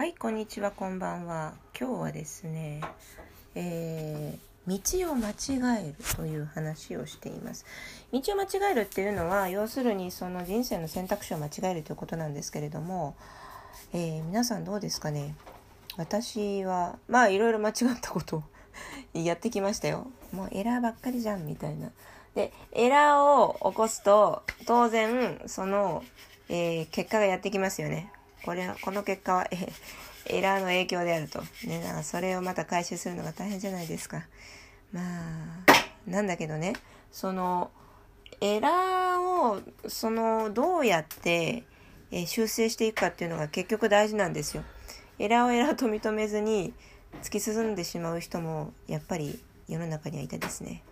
はい、こんにちは、こんばんは。今日はですね、えー道を間違えるという話をしています。道を間違えるっていうのは、要するにその人生の選択肢を間違えるということなんですけれども、えー皆さんどうですかね私は、まあいろいろ間違ったことを やってきましたよ。もうエラーばっかりじゃん、みたいな。で、エラーを起こすと、当然、その、えー結果がやってきますよね。これ、この結果は、えエラーの影響であると。ね、だかそれをまた回収するのが大変じゃないですか。まあ、なんだけどね、その、エラーを、その、どうやって、え修正していくかっていうのが結局大事なんですよ。エラーをエラーと認めずに突き進んでしまう人もやっぱり世の中にはいてですね。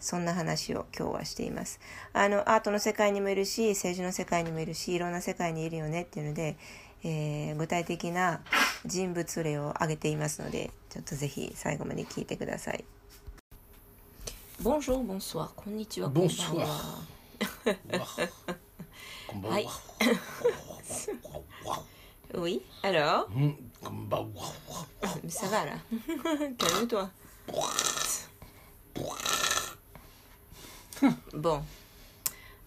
そんな話を今日はしています。あの、アートの世界にもいるし、政治の世界にもいるし、いろんな世界にいるよねっていうので、えー具体的な人物例を挙げていますので、ちょっとぜひ最後まで聞いてください。Bonjour, bonsoir, こんにちは、こんばん Bonsoir は。こんばんは。はい Oui, alors? うんこんばんは。Ça va là Calme-toi. Bon.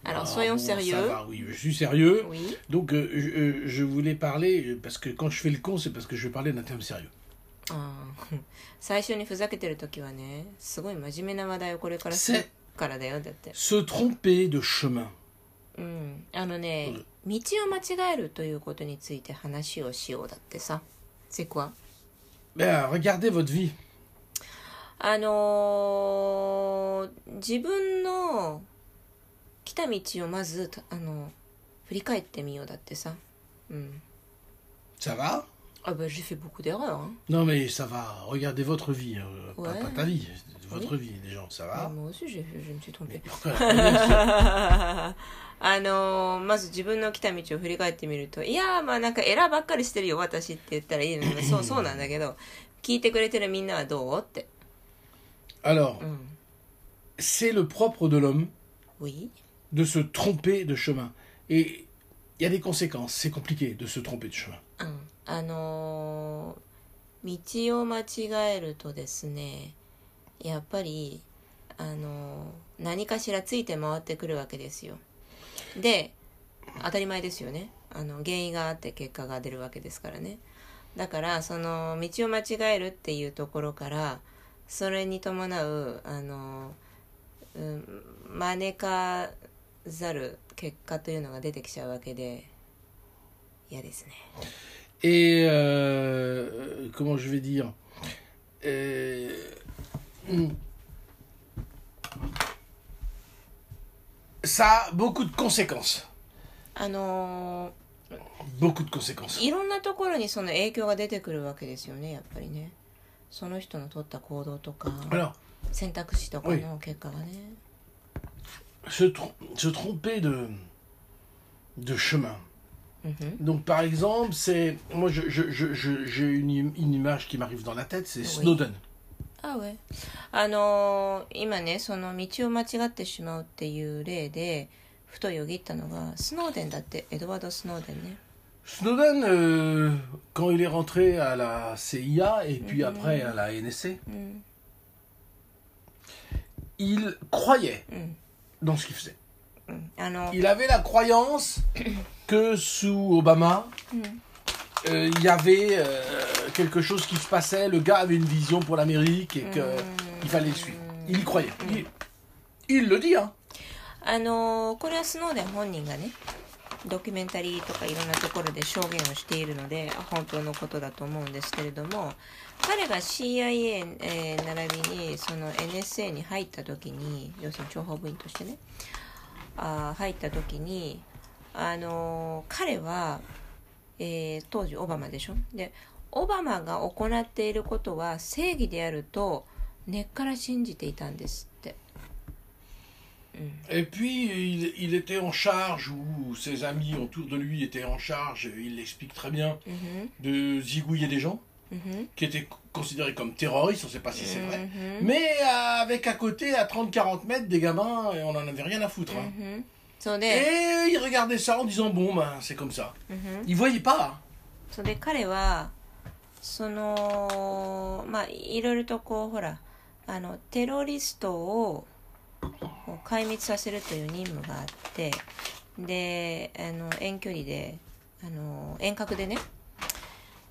Alors, soyons Ah, bon, sérieux. Ça va, oui, je suis sérieux. Oui. Donc, euh, je, euh, je voulais parler, euh, parce que quand je fais le con, c'est parce que je vais parler d'un thème sérieux. あー最初にふざけてる時はねすごい真面目な話題をこれからするせからだよだって Se tromper de chemin. うんあのね道を間違えるということについて話をしようだってさ C'est quoi? Ben, regardez votre vie. あのー自分の 来た道をまずあの振り返ってみようだってさうん Ça va Ah bah j'ai fait beaucoup d'erreurs hein. Non, mais ça va. Regardez votre vie. euh, pas, Ouais. pas ta vie. Votre vie, les gens. Ça Mais va moi aussi j'ai je me suis trompée あのーまず自分の来た道を振り返ってみると、いやー、まあなんかエラーばっかりしてるよ、私って言ったらいいのに、そう、そうなんだけど、聞いてくれてるみんなはどうって。Alors, うん。c'est le propre de l'homme Oui? De se tromper de chemin. Et il y a des conséquences. C'est compliqué de se tromper de chemin. あのー道を間違えるとですね、やっぱり、あのー何かしらついて回ってくるわけですよ。で、当たり前ですよね。あの、原因があって結果が出るわけですからね。だから、その、道を間違えるっていうところから、それに伴う、あの、うん、招かざる結果というのが出てきちゃうわけで嫌ですね。え、comment je vais dire? さあ、beaucoup de conséquences。あのー。いろんなところにその影響が出てくるわけですよね、やっぱりね。その人の取った行動とか、選択肢とかの結果がね。Oui. se, trom- se tromper de, de chemin. うんふん Donc, par exemple, c'est. Moi, je- je- je- je- j'ai une, im- une image qui m'arrive dans la tête, c'est Oui. Snowden. あうえあのー今ねその道を間違ってしまうっていう例でふとよぎったのがスノーデンだってエドワード・スノーデンね Snowden, euh, quand il est rentré à la CIA et puis après à la NSC, うん il croyait うん dans ce qu'il faisait. うんあの Il avait la croyance que sous Obama, euh, il y avait euh, quelque chose qui se passait, le gars avait une vision pour l'Amérique et qu'il fallait le suivre. Il y croyait. Il, il le dit, hein. あのーこれはスノーデン本人がね ドキュメンタリーとかいろんなところで証言をしているので本当のことだと思うんですけれども彼が CIA、えー並びにその NSA に入った時に要するに諜報部員としてねあ入った時にあのー彼は、えー当時オバマでしょ？でオバマが行っていることは正義であると根っから信じていたんです。Et puis, il, il était en charge, ou ses amis autour de lui étaient en charge, il l'explique très bien, うんふん de zigouiller des gens うんふん qui étaient considérés comme terroristes, on ne sait pas si c'est vrai. Mhm. Mais euh, avec à côté, à 30-40 mètres, des gamins, et on n'en avait rien à foutre. hein. うんそうで、 Et il regardait ça en disant, bon, ben, c'est comme ça. うんふん Il voyait pas. hein. それで彼は そのまあいろいろとこうほらあのテロリストを 壊滅させるという任務があってであの遠距離であの遠隔でね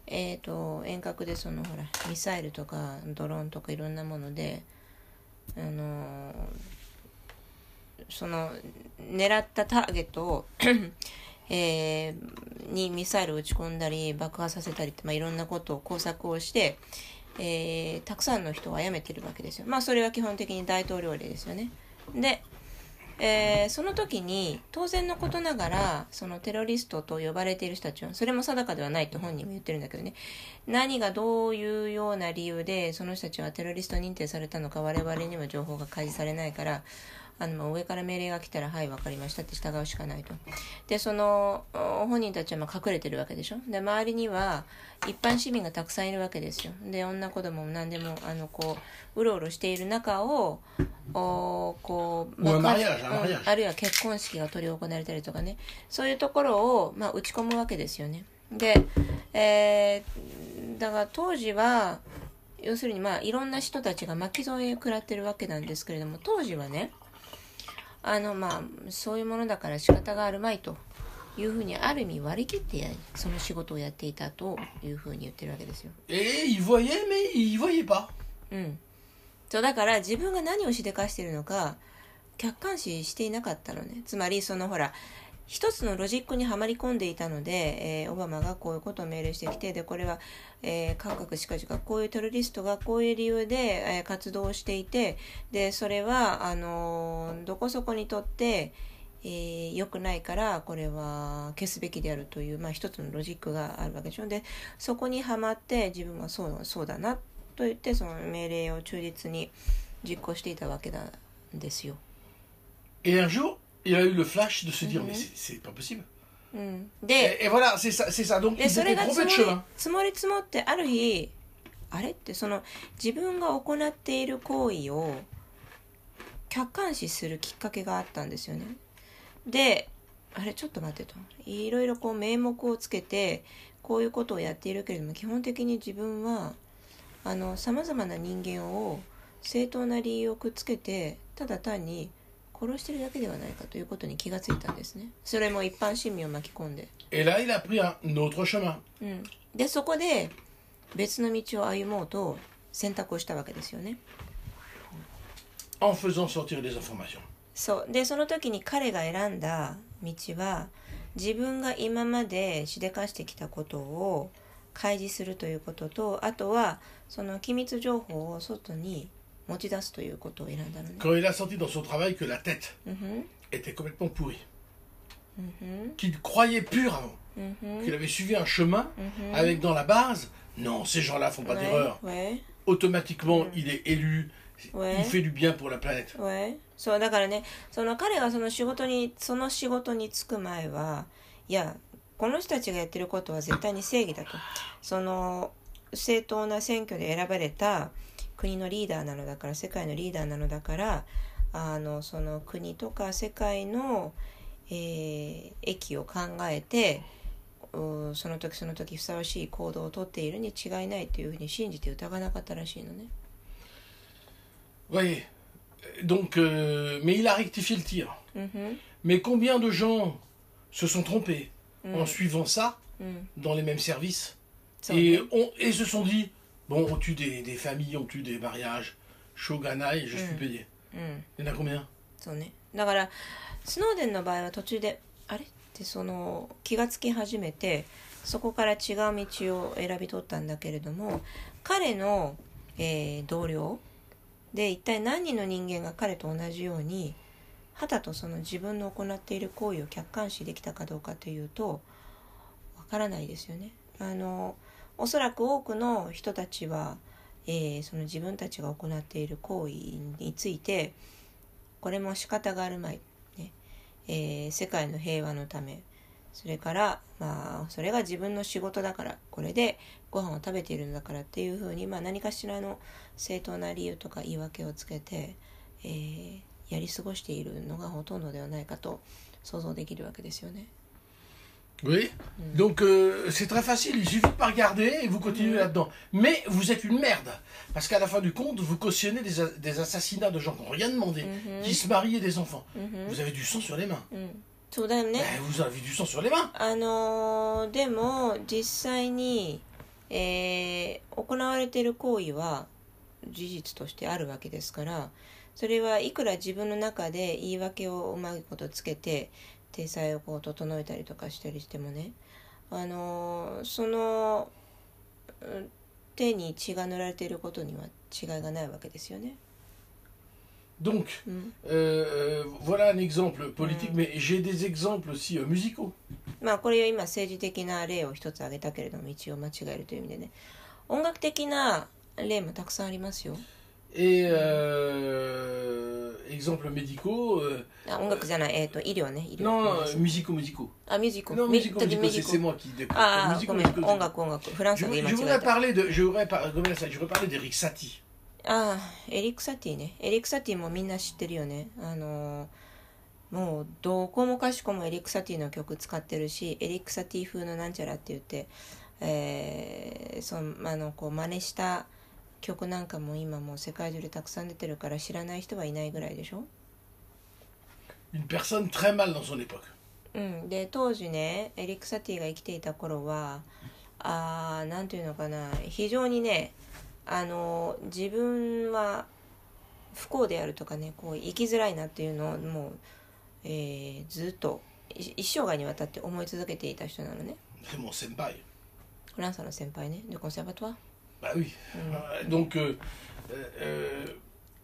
えーと、遠隔でそのほらミサイルとかドローンとかいろんなものであのその狙ったターゲットを えー、にミサイルを撃ち込んだり爆破させたりって、まあ、いろんなことを工作をして、えー、たくさんの人を殺めてるわけですよ。まあそれは基本的に大統領令ですよね。で、えー、その時に当然のことながらそのテロリストと呼ばれている人たちはそれも定かではないと本人も言ってるんだけどね。何がどういうような理由でその人たちはテロリスト認定されたのか我々には情報が開示されないからあの上から命令が来たらはい分かりましたって従うしかないと。でその本人たちはま隠れてるわけでしょ。で周りには一般市民がたくさんいるわけですよ。で女子供も何でもあのこううろうろしている中をおこう、まあ、あるいは結婚式が執り行われたりとかね。そういうところを、まあ、打ち込むわけですよね。で、えー、だから当時は要するにまあいろんな人たちが巻き添えを食らってるわけなんですけれども当時はねあのまあそういうものだから仕方があるまいというふうにある意味割り切ってその仕事をやっていたというふうに言ってるわけですよ。えー、il voyait mais il voyait pas. うん。そうだから自分が何をしでかしているのか客観視していなかったのね。つまりそのほら一つのロジックにはまり込んでいたので、えー、オバマがこういうことを命令してきてでこれは、えー、各国しかしかこういうテロリストがこういう理由で、えー、活動していてでそれはあのー、どこそこにとって、えー、良くないからこれは消すべきであるという、まあ、一つのロジックがあるわけでしょうでそこにはまって自分はそうそうだなと言ってその命令を忠実に実行していたわけなんですよ。Et un jour, il a eu le flash de se dire, mais c'est pas possible. Et, et voilà, c'est ça, c'est ça. Donc, trompés de chemin. 積もり積もってある日あれってその自分が行っている行為を客観視するきっかけがあったんですよね。であれちょっと待ってといろいろこう名目をつけてこういうことをやっているけれども基本的に自分はさまざまな人間を正当な理由をくっつけてただ単に殺してるだけではないかということに気がついたんですね。それも一般市民を巻き込んで.うん、でそこで別の道を歩もうと選択をしたわけですよね。En faisant sortir des informations. そう。でその時に彼が選んだ道は自分が今までしでかしてきたことを開示するということとあとはその機密情報を外に 持ち出すということを選んだのね。Quand il a senti dans son travail que la tête était complètement pourrie, qu'il croyait pur avant, qu'il avait suivi un chemin avec dans la base, non, ces gens-là font pas d'erreur. Automatiquement, il est élu, il fait du bien pour la planète. そうだからね、その彼がその仕事にその仕事に就く前は、いやこの人たちがやってることは絶対に正義だと。その正当な選挙で選ばれた 国のリーダーなのだから世界のリーダーなのだからあのその国とか世界の、えー、益を考えてその時その時ふさわしい行動をとっているに違いないというふうに信じて疑わなかったらしいのね。Oui, donc, euh, mais il a rectifié le tir. Mm -hmm. Mais combien de gens se sont trompés mm. en suivant ça mm. dans les mêmes services et, on, et se sont dit Bon, on tue des, des familles, on tue des mariages. Shogunai, je suis payé. Il y en a combien? そうね。だから、スノーデンの場合は途中で、あれ？ってその気がつき始めて、そこから違う道を選び取ったんだけれども、彼の、えー、同僚で一体何人の人間が彼と同じように、肌とその自分の行っている行為を客観視できたかどうかというと、わからないですよね。あの、おそらく多くの人たちは、えー、その自分たちが行っている行為についてこれも仕方があるまい、ね。えー、世界の平和のため。それからまあそれが自分の仕事だからこれでご飯を食べているんだからっていうふうに、まあ、何かしらの正当な理由とか言い訳をつけて、えー、やり過ごしているのがほとんどではないかと想像できるわけですよね。Oui. Donc euh, c'est très facile, il suffit de pas regarder et vous continuez là-dedans. Mais vous êtes une merde. Parce qu'à la fin du compte, vous cautionnez des, a- des assassinats de gens qui n'ont rien demandé, qui se marient et des enfants. Vous avez du sang sur les mains. うん、そうだよね、 Ben, vous avez du sang sur les mains. あのーでも実際に、えー行われている行為は事実としてあるわけですからそれはいくら自分の中で言い訳をうまいことつけて 体裁をこう整えたりとかしたりしてもねあのーそのうん手に血が塗られていることには違いがないわけですよね。Donc, Mm. euh, euh, voilà un exemple politique, mais j'ai des exemples aussi euh, musicaux. まあこれは今政治的な例を一つ挙げたけれども道を間違えるという意味でね音楽的な例もたくさんありますよ Et euh, exemples médicaux. euh, あ音楽じゃない、えっ、と医療ね医療 non, euh, musicaux, musicaux. あミュージック Non, ミ musicaux, musicaux, c'est moi qui déconne. ああ Musicaux, musicaux, Je, で je voudrais た parler de, je voudrais, je voudrais parler d'Eric Satie. ああエリック・サティねエリック・サティもみんな知ってるよねあのーもうどこもかしこもエリック・サティの曲使ってるしエリック・サティ風のなんちゃらって言って、えー、そのあのこう真似した曲なんかも今もう世界中でたくさん出てるから知らない人はいないぐらいでしょ？Une personne très mal dans son époque. うん、で当時ねエリック・サティが生きていた頃はあーなんていうのかな非常にねあの自分は不幸であるとかねこう生きづらいなっていうのをもう、えーずっとい一生涯にわたって思い続けていた人なのね。C'est mon senpai. フランスの先輩ね。でコンセバトワ Bah oui. Euh, donc, euh, euh,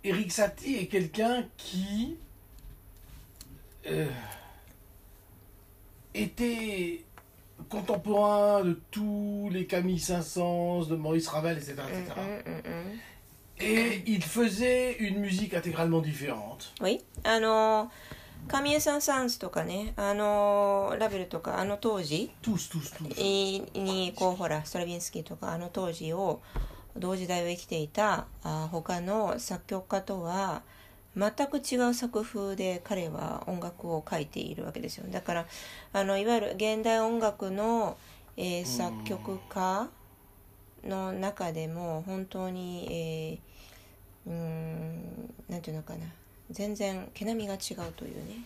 Eric Satie est quelqu'un qui était contemporain de tous les Camille Saint-Saëns, de Maurice Ravel, etc. etc. Mm, mm, mm, et il faisait une musique intégralement différente. Oui. Ah Alors, カミエ・サン・サンスとかねあのラベルとかあの当時.にこうほらストラビンスキーとかあの当時を同時代を生きていたあ他の作曲家とは全く違う作風で彼は音楽を書いているわけですよだからあのいわゆる現代音楽の、えー作曲家の中でも本当に、えーうーんなんていうのかな全然毛並みが違うというね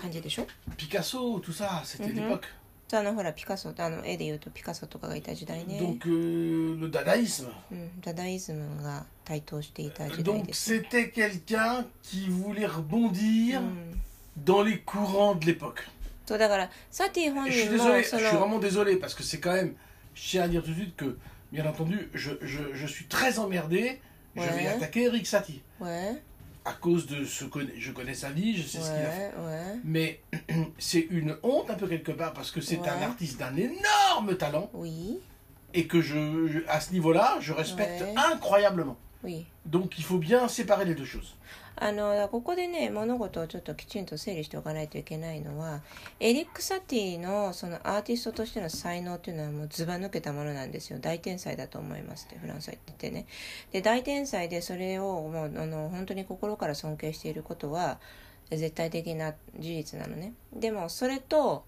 感じでしょ Picasso, tout ça, c'était Mhm. l'époque. あのほらピカソあの絵で言うとピカソとかがいた時代ね、 Donc, euh, le dadaïsme. うん、ダダイズムが台頭していた時代 Donc, です、 c'était quelqu'un qui voulait rebondir うん、 dans les courants de l'époque. そうだからサティ本 Et je suis 人も désolé, そ je suis の vraiment désolé parce que c'est quand même. Je tiens à dire tout de suite que, bien entendu, je, je, je suis très emmerdé. Je vais Ouais. attaquer Eric Satie. ouais À cause de ce que je connais sa vie, je sais ce qu'il a fait. ouais Mais c'est une honte un peu quelque part parce que c'est Ouais. un artiste d'un énorme talent oui et que je, je- à ce niveau-là, je respecte incroyablement. Oui. Donc il faut bien séparer les deux choses. あのここでね物事をちょっときちんと整理しておかないといけないのはエリック・サティのそのアーティストとしての才能っていうのはもうずば抜けたものなんですよ。大天才だと思いますってフランスは言っててね。で大天才でそれをもうあの本当に心から尊敬していることは絶対的な事実なのね。でもそれと、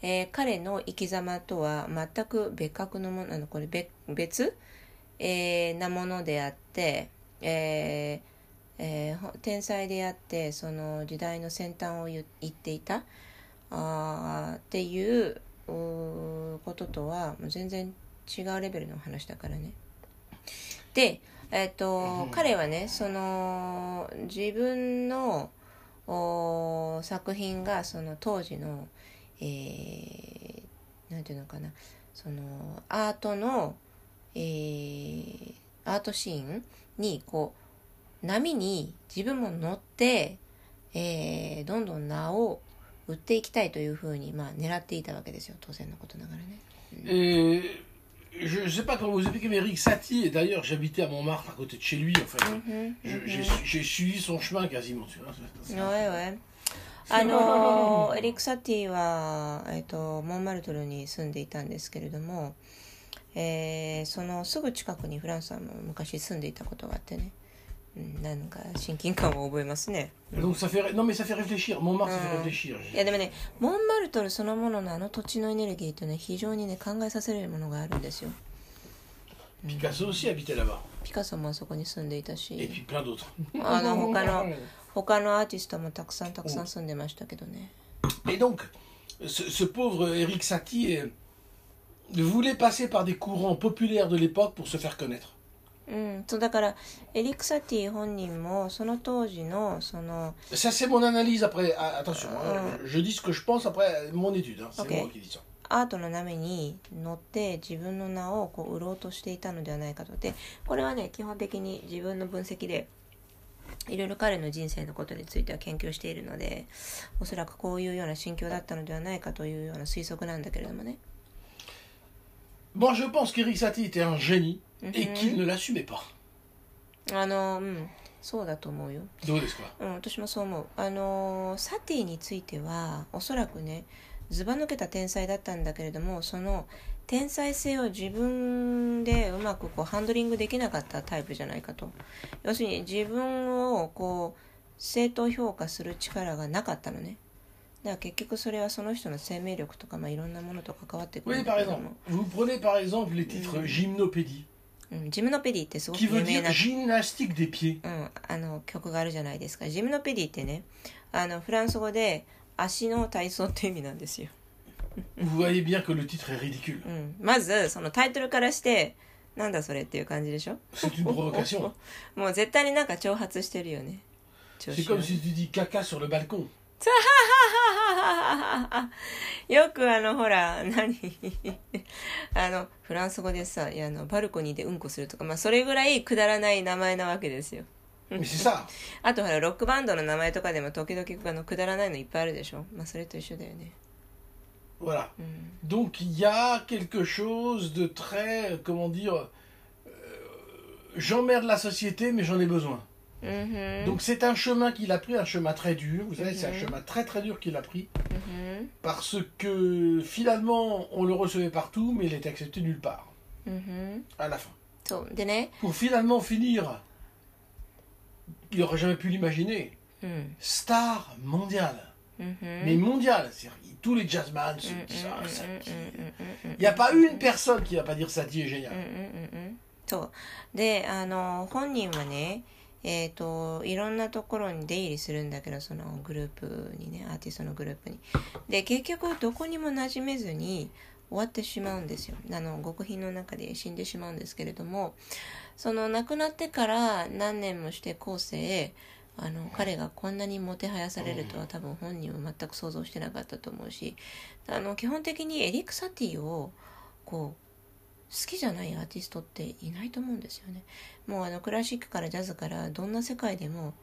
えー彼の生き様とは全く別格のものあのこれ別別、えーなものであって、えーえー天才であってその時代の先端を言っていたあーっていうこととは全然違うレベルの話だからね。で、えっと彼はねその自分のお作品がその当時の、えーていうのかなそのアートの、えーアートシーンにこう波に自分も乗って、えーどんどん名を売っていきたいというふうに、まあ、狙っていたわけですよ当然のことながらね。Et je ne sais pas comment vous expliquer, mais Eric Satie, et d'ailleurs j'habitais à Montmartre à côté de chez lui en fait. J'ai suivi son chemin quasiment. Tu vois, おいあのエリック・サティは、えっとモンマルトルに住んでいたんですけれども、えーそのすぐ近くにフランスはも昔住んでいたことがあってねうんなんか親近感を覚えますね。Donc ça fait... Non mais ça fait réfléchir. Montmartre, ça fait Ah. réfléchir. いやでもねモンマルトルそのもののあの土地のエネルギーってね非常にね考えさせられるものがあるんですよ aussi habitait là-bas. ピカソもあそこに住んでいた Et し puis plein d'autres. あの他の他のアーティストもたくさんたくさん住んでましたけどね Et donc, ce, ce pauvre Eric Satie euh, voulait passer par des courants populaires de l'époque pour se faire connaître. うんそうだからエリック・サティ本人もその当時のその Ça, c'est mon analyse après. ah, attention, Ah. je, dis ce que je pense après mon étude. c'est moi qui dis ça. アートの波に乗って自分の名をこう売ろうとしていたのではないかとでこれはね基本的に自分の分析でいろいろ彼の人生のことについては研究しているのでおそらくこういうような心境だったのではないかというような推測なんだけれどもね Moi, je pense qu'Eric Satie était un génie et Mhm. qu'il ne l'assumait pas. あのうんそうだと思うよどうですか？うん、私もそう思う。あのーサティについてはおそらくねずば抜けた天才だったんだけれどもその天才性を自分でうまくこうハンドリングできなかったタイプじゃないかと要するに自分をこう正当評価する力がなかったのねだから結局それはその人の生命力とか、まあ、いろんなものと関わってくるんだけども。Vous prenez par exemple les titres gymnopédie. ジムノペディってすごく有名な、うん、あの曲があるじゃないですか。ジムノペディってね、あのフランス語で足の体操って意味なんですよ。うん、まず、そのタイトルからして、なんだそれっていう感じでしょ？もう絶対になんか挑発してるよね。よくあのほら何？あのフランス語でさいやあのバルコニーでうんこするとかまあそれぐらいくだらない名前なわけですよ. あとほらロックバンドの名前とかでも時々あのくだらないのいっぱいあるでしょまあそれと一緒だよね Voilà. うん Donc il y a quelque chose de très, comment dire, euh, j'emmerde la société mais j'en ai besoin. うんふん Donc c'est un chemin qu'il a pris, un chemin très dur. Vous savez, c'est un Mhm. chemin très très dur qu'il a pris うん parce que finalement on le recevait partout mais il était accepté nulle part ふんうんふん à la fin. そうでね Pour finalement finir, il n'aurait jamais pu l'imaginer, うん star mondial. うんふん Mais mondial, c'est-à-dire tous les jazzman se Mm, disent ah, Satie. うん Il n'y a pas une personne qui va pas dire Satie est génial. うんうんうんそうであの本人はね えっ、といろんなところに出入りするんだけどそのグループにねアーティストのグループに。で結局どこにも馴染めずに終わってしまうんですよ。あの極貧の中で死んでしまうんですけれどもその亡くなってから何年もして後世あの彼がこんなにもてはやされるとは多分本人は全く想像してなかったと思うしあの基本的にエリック・サティをこう好きじゃないアーティストっていないと思うんですよね。もうあのクラシックからジャズからどんな世界でも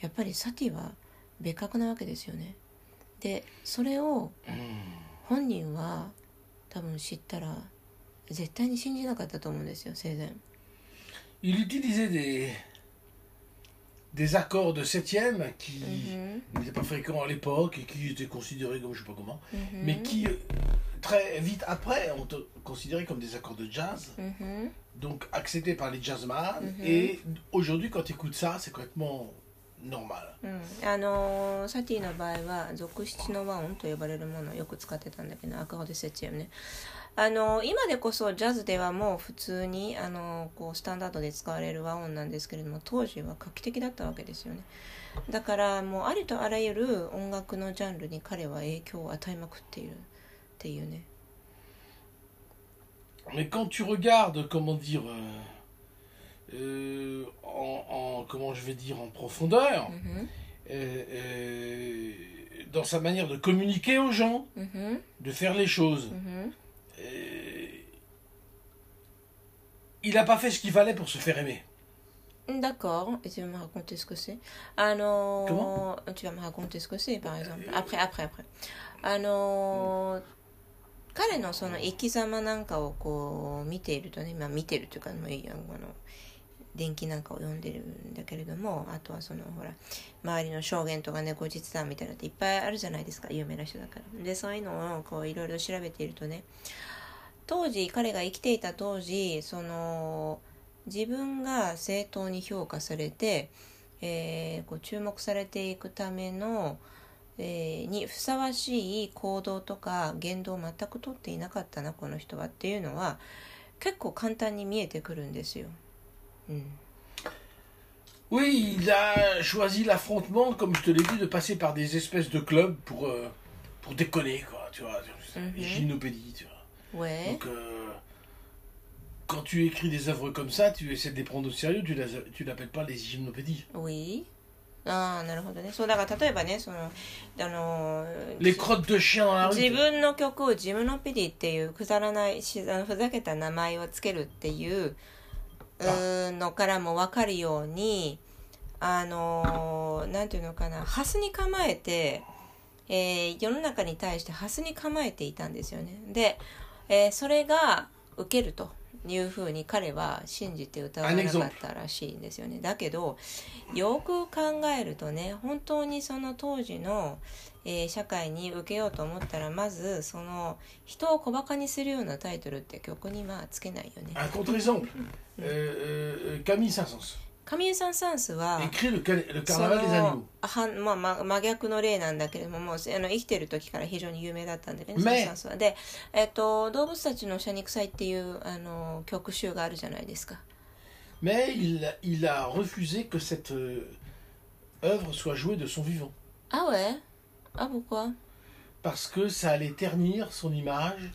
やっぱりサティは別格なわけですよね。でそれを本人は多分知ったら絶対に信じなかったと思うんですよ生前。des, des accords de septième qui Mhm. n'étaient pas fréquents à l'époque et qui étaient considérés comme je sais pas comment, うん mais qui euh, très vite après ont été considérés comme des accords de jazz, うんふん donc acceptés par les jazzman. Mhm. Et aujourd'hui, quand tu écoutes ça, c'est complètement normal. うん、あのーサティの場合は属七の和音と呼ばれるものをよく使ってたんだけどアクホデセチアムね あのー今でこそジャズではもう普通に、あのーこうスタンダードで使われる和音なんですけれども当時は画期的だったわけですよねだからもうありとあらゆる音楽のジャンルに彼は影響を与えまくっているっていうね Mais quand tu regardes, comment dire, euh, euh, en, en- comment je vais dire, en profondeur, うんふん euh, euh, dans sa manière de communiquer aux gens, うんふん de faire les choses, うんふん euh, il n'a pas fait ce qu'il fallait pour se faire aimer. D'accord, et tu vas me raconter ce que c'est. Ah non, Comment tu vas me raconter ce que c'est, par exemple. Après, après, après. あの彼のその生き様なんかをこう見ているとね、まあ見てるというか、まあ、いいあの 電気なんかを読んでるんだけれども、あとはそのほら、周りの証言とかね、後日談みたいなのっていっぱいあるじゃないですか、有名な人だから。で、そういうのをこういろいろ調べているとね、当時、彼が生きていた当時、その、自分が正当に評価されて、えーこう注目されていくための、えーにふさわしい行動とか言動を全くとっていなかったなこの人はっていうのは結構簡単に見えてくるんですよ。うん、 Oui, il a choisi l'affrontement, comme je te l'ai dit, de passer par des espèces de clubs pour, euh, pour déconner, quoi, tu vois. Mhm. Les gymnopédies, tu vois. Ouais. Donc, euh, quand tu écris des œuvres comme ça, tu essaies de les prendre au sérieux, tu les- tu l'appelles pas les gymnopédies. Oui. ああなるほどねそうだから例えばねそのあの Les crottes de chien dans la 自 rue. 分の曲をジムノペディっていうくだらないしあのふざけた名前をつけるっていううー のからも分かるようにあのなんて言うのかなハスに構えて、えー世の中に対してハスに構えていたんですよね。で、えーそれが受けると。いうふうに彼は信じて歌わなかったらしいんですよね。だけどよく考えるとね本当にその当時の、えー社会に受けようと思ったらまずその人を小バカにするようなタイトルって曲にまあつけないよね Euh, euh, Camille Saint-Saëns 神井さんサンスはそのまあま真逆の例なんだけれどももうあの生きてる時から非常に有名だったんだけどねねサンスはで、えっと動物たちの謝肉祭っていうあの曲集があるじゃないですか Mais il, il a refusé que cette euh, œuvre soit jouée de son vivant. あ ouais あ僕は Parce que ça allait ternir son image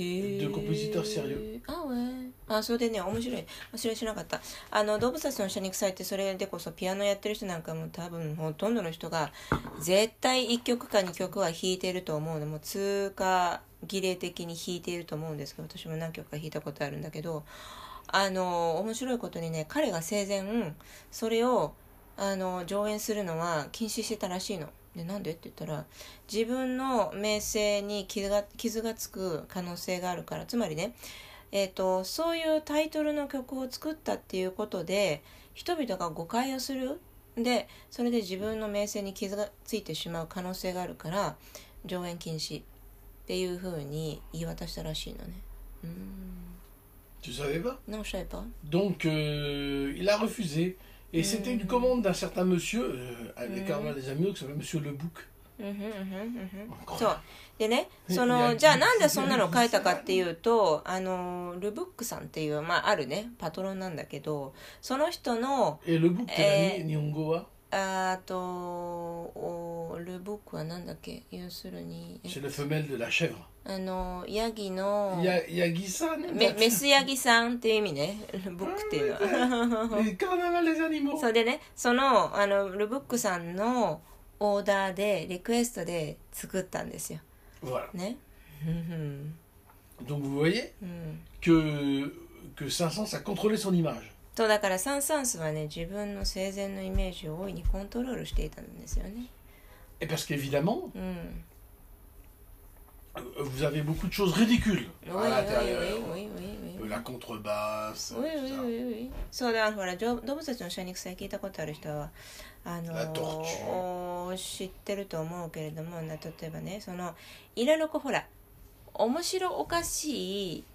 de compositeur sérieux. あ ouais あそれでね面白い。忘れしなかった。あの動物たちの謝肉祭ってそれでこそピアノやってる人なんかも多分ほとんどの人が絶対1曲か2曲は弾いてると思うの。もう通過儀礼的に弾いていると思うんですけど私も何曲か弾いたことあるんだけどあの面白いことにね彼が生前それをあの上演するのは禁止してたらしいの。でなんでって言ったら自分の名声に傷が傷がつく可能性があるから。つまりね、えー、とそういうタイトルの曲を作ったっていうことで人々が誤解をする。でそれで自分の名声に傷がついてしまう可能性があるから上演禁止。っていうふうに言い渡したらしいのね。うーん。Tu savais pas なんしゃいば Donc, euh, il a refusé. Et c'était une commande d'un certain monsieur, euh, les Carnaval des animaux, qui s'appelle Monsieur Le Bouc. そうでねえそのじゃあなんでそんなの書いたかっていうとあのルブックさんっていう、まあ、あるねパトロンなんだけどその人の Et Le Bouc, Euh, t'es ni Nihongo wa あとおルボックは何だっけ？要するにあのヤギの,さんメ,スヤギさんっていう意味ね。ルボックっていうそれでねその,あのルボックさんのオーダーでリクエストで作ったんですよ、ね？Donc vous そうだからサン・サンスはね自分の生前のイメージを大いにコントロールしていたんですよね。Et parce qu'évidemment, うん。euh, Euh, そうだほら動動物たちの謝肉祭聞いたことある人はあの知ってると思うけれどもな例えばねそのいろいろこうほら面白おかしい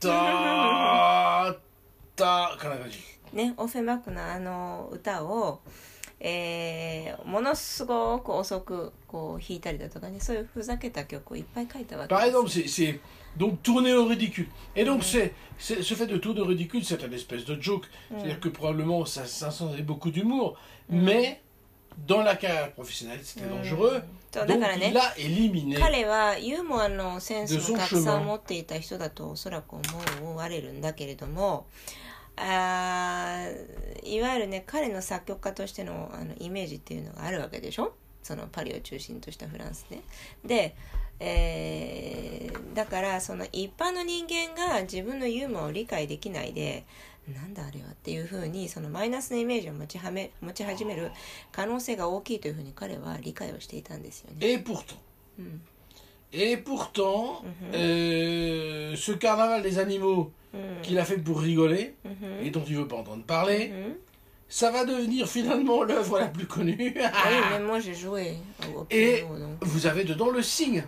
ta, ta. こんな感じ。ね、オフェンバックのあの歌を、えーものすごく遅くこう弾いたりだとかねそういうふざけた曲をいっぱい書いたわけ Par です exemple, c'est- c'est donc tourner au ridicule. Et donc, c'est, c'est- ce fait de tourner au ridicule, c'est une espèce de joke. C'est-à-dire que probablement, ça, ça avait beaucoup d'humour. Mais dans la carrière professionnelle, c'était dangereux. そうだからね.彼はユーモアのセンス son たくさん持っていた人だとおそらく思われるんだけれどもあーいわゆるね彼の作曲家としてのあのイメージっていうのがあるわけでしょ？そのパリを中心としたフランスね。で、えーだからその一般の人間が自分のユーモアを理解できないでなんだあれはっていうふうにそのマイナスのイメージを持ち,はめ持ち始める可能性が大きいというふうに彼は理解をしていたんですよね。え、えっ、ん、え、ええっえっええっえっえっえっえっえっえっえっえっええっえっえっえっえっえっ ça va devenir finalement l'œuvre la plus connue. oui, mais moi j'ai joué. Et vous avez dedans le signe.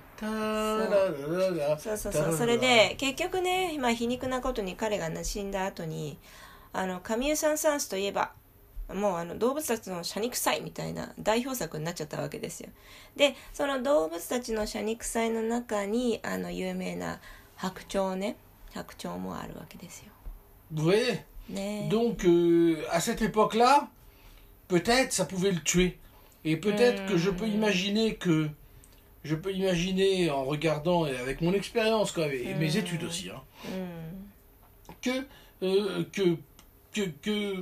あの神尾さんサンスといえばもうあの動物たちの謝肉祭みたいな代表作になっちゃったわけですよでその動物たちの謝肉祭の中にあの有名な白鳥ね白鳥もあるわけですよブエ、えー Donc, euh, à cette époque-là, peut-être ça pouvait le tuer. Et peut-être que je peux hmm. imaginer que. Je peux imaginer, en regardant, et avec mon expérience quand et mes hmm. études aussi, hein, hmm. euh, que, que, que, que,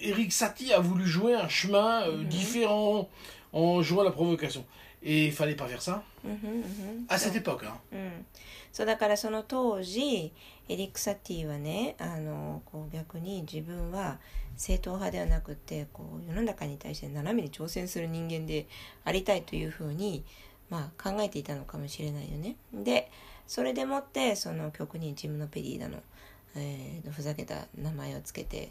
Eric Satie a voulu jouer un chemin différent en jouant la provocation. Et il fallait pas faire ça. À cette époque. Hein. そうだからその当時エリック・サティはねあのこう逆に自分は正統派ではなくてこう世の中に対して斜めに挑戦する人間でありたいというふうに、まあ、考えていたのかもしれないよね。でそれでもってその曲にジムのペリーだの、えーふざけた名前をつけて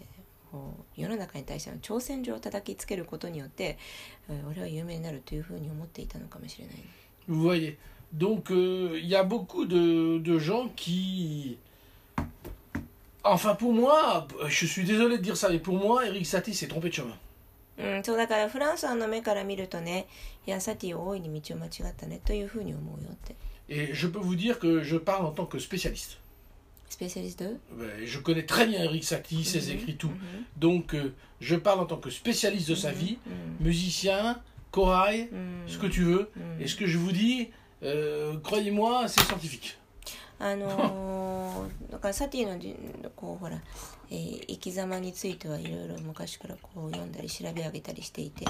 世の中に対しての挑戦状を叩きつけることによって、俺は有名になるというふうに思っていたのかもしれない。Vous voyez. Donc, euh, il y a beaucoup de, de gens qui. Enfin, pour moi, je suis désolé de dire ça, mais pour moi, Eric Satie s'est trompé de chemin. うん、そうだからフランスさんの目から見るとねいやサティ大いに道を間違ったねというふうに思うよって Et je peux vous dire que je parle en tant que spécialiste. スペシャリスト Ouais, Je connais très bien Eric Satie, ses Mhm, écrits, tout. mhm, Donc, euh, je parle en tant que spécialiste de sa vie, うん musicien, corail, うん ce que tu veux. うん Et ce que je vous dis, euh, croyez-moi, c'est scientifique. あのー だからサティのじこうほら、えー生き様についてはいろいろ昔からこう読んだり調べ上げたりしていて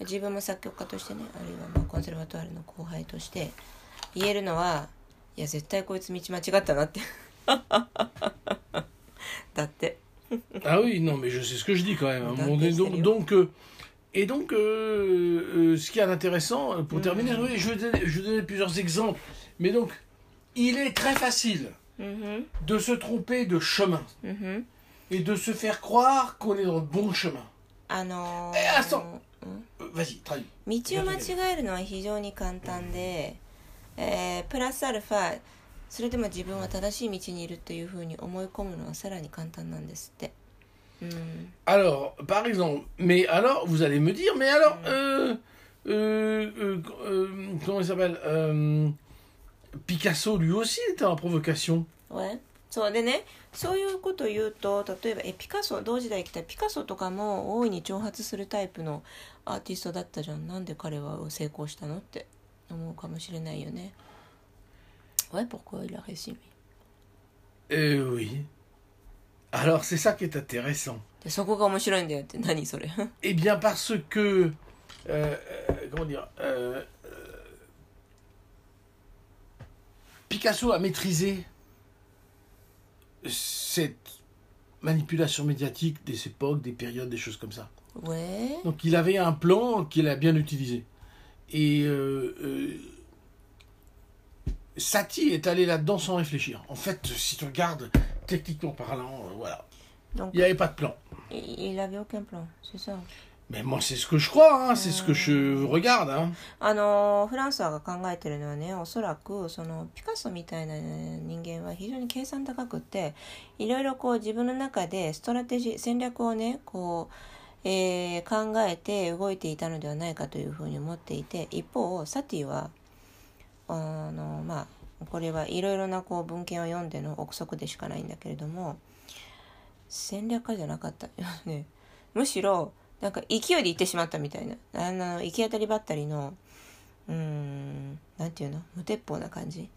自分も作曲家としてねあるいはまあコンセルバトワールの後輩として言えるのはいや絶対こいつ道間違ったなって だって Ah oui, non, mais je sais ce que je dis quand même. donc, euh, et donc, euh, euh, ce qui est intéressant, euh, pour Mhm. terminer, oui, je vais, donner, je vais donner plusieurs exemples. Mais donc, il est très facile うんふん de se tromper de chemin うんふん et de se faire croire qu'on est dans le bon chemin. あのーえあそううん、 Euh, Vas-y, traduis. 道を間違えるのは非常に簡単で、えープラスアルファそれでも自分は正しい道にいるというふうに思い込むのはさらに簡単なんですって。 うん、 Alors, par exemple, mais alors, vous allez me dire, mais alors, euh, euh, euh, euh, comment il s'appelle Euh, Picasso, lui aussi, était en provocation. Ouais そうでねそういうことを言うと例えばえピカソ同時代来たピカソとかも大いに挑発するタイプのアーティストだったじゃんなんで彼は成功したのって思うかもしれないよね。Ouais, pourquoi il a réussi Euh, oui. Alors c'est ça qui est intéressant. Eh bien parce que... Euh, euh comment dire euh, euh, Picasso a maîtrisé cette manipulation médiatique des époques, des périodes, des choses comme ça. Ouais. Donc il avait un plan qu'il a bien utilisé. Et euh, euh Satie est allé là-dedans sans réfléchir. En fait, si tu regardes techniquement parlant, euh, voilà. Donc, Il n'y avait pas de plan. il avait aucun plan, c'est ça. Mais moi, c'est ce que je crois, hein, c'est ce que je regarde. Hein. あのフランスが考えてるのはねおそらくそのピカソみたいな人間は非常に計算高くっていろいろこう自分の中でストラテジー戦略をねこう、えー考えて動いていたのではないかというふうに思っていて一方サティはあのまあこれはいろいろなこう文献を読んでの憶測でしかないんだけれども戦略家じゃなかったよね。むしろなんか勢いで行ってしまったみたいな。あの行き当たりばったりのうーんなんていうの？無鉄砲な感じ。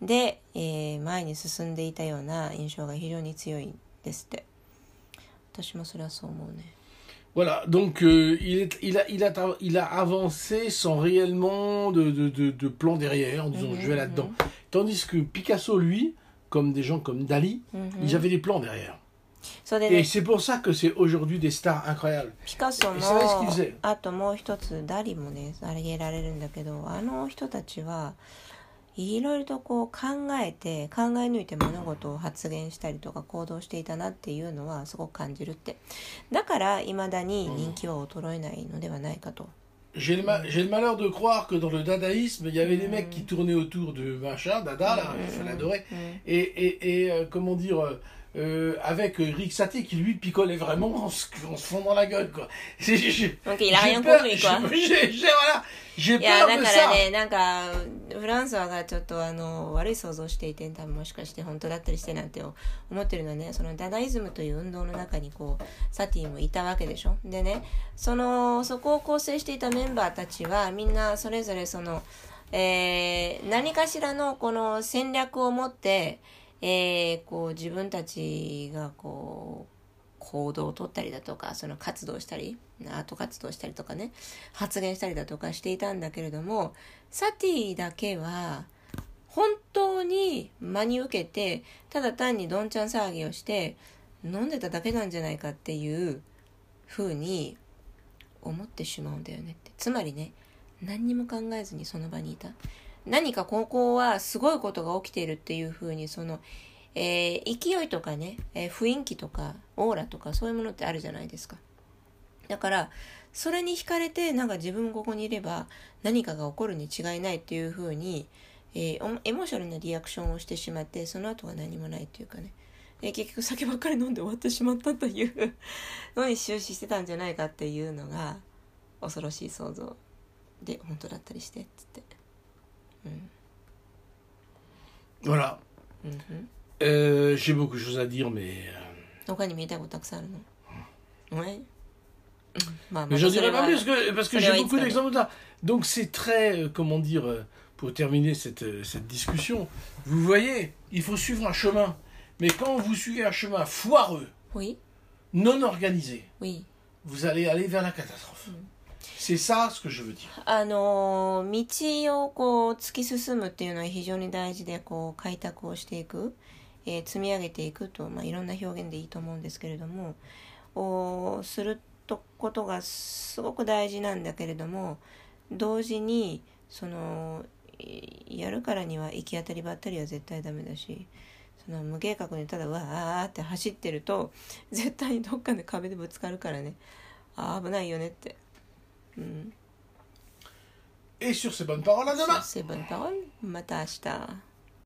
で、えー前に進んでいたような印象が非常に強いですって。私もそれはそう思うね。Voilà, donc euh, il, est, il, a, il, a, il a avancé sans réellement de, de, de, de plan derrière, en disant Mhm, je vais là-dedans. Tandis que Picasso, lui, comme des gens comme Dali, Mhm. ils avaient des plans derrière. それ Et で、 c'est pour ça que c'est aujourd'hui des stars incroyables. ピカソも Et savez ce qu'il faisait あともう一つダリもねあげられるんだけどあの人たちは いろいろとこう考えて考え抜いて物事を発言したりとか行動していたなっていうのはすごく感じるってだからいまだに人気は衰えないのではないかと。J'ai le, ma- j'ai le malheur de croire que dans le dadaïsme, il y avait des mecs qui tournaient autour de machin, Dada, là, il fallait adorer. Et, et, et euh, comment dire, euh, euh, avec euh, Rick Satie qui lui picolait vraiment en se, en se fondant la gueule, quoi. J'ai, j'ai, Donc il a rien compris, quoi. voilà, j'ai peur だ de から ça. ねなんかフランスはがちょっとあの悪い想像をしていて多分もしかして本当だったりしてなんて思ってるのはねそのダダイズムという運動の中にこうサティもいたわけでしょでねそのそこを構成していたメンバーたちはみんなそれぞれその、えー何かしらのこの戦略を持って、えーこう自分たちがこう行動を取ったりだとかその活動したりアート活動したりとかね発言したりだとかしていたんだけれどもサティだけは本当に真に受けてただ単にどんちゃん騒ぎをして飲んでただけなんじゃないかっていうふうに思ってしまうんだよねって。つまりね何にも考えずにその場にいた。何かここはすごいことが起きているっていうふうにその、えー勢いとかね、えー雰囲気とかオーラとかそういうものってあるじゃないですかだからそれに惹かれてなんか自分ここにいれば何かが起こるに違いないっていうふうに、えーエモーショナルなリアクションをしてしまってその後が何もないっていうかね、え結局酒ばっかり飲んで終わってしまったというのに終始してたんじゃないかっていうのが恐ろしい想像で本当だったりしてっつって。Voilà. うんうん Euh, j'ai beaucoup de choses à dire, mais... euh, 他に見たいことたくさんあるのはいまあ Mais j'en dirai pas plus que, parce que ça j'ai va beaucoup être- d'exemples de ça. Donc c'est très, euh, comment dire, euh, pour terminer cette, euh, cette discussion, vous voyez, il faut suivre un chemin. Mais quand vous suivez un chemin foireux, Oui, non organisé, oui. vous allez aller vers la catastrophe. C'est あの道をこう突き進むっていうのは非常に大事でこう開拓をしていく、えー積み上げていくと、まあ、いろんな表現でいいと思うんですけれどもおするとことがすごく大事なんだけれども同時にそのやるからには行き当たりばったりは絶対ダメだしその無計画にただわーって走ってると絶対にどっかで壁でぶつかるからねあ危ないよねって。うん、Et sur ces bonnes paroles, à demain セブンタオルまた明日。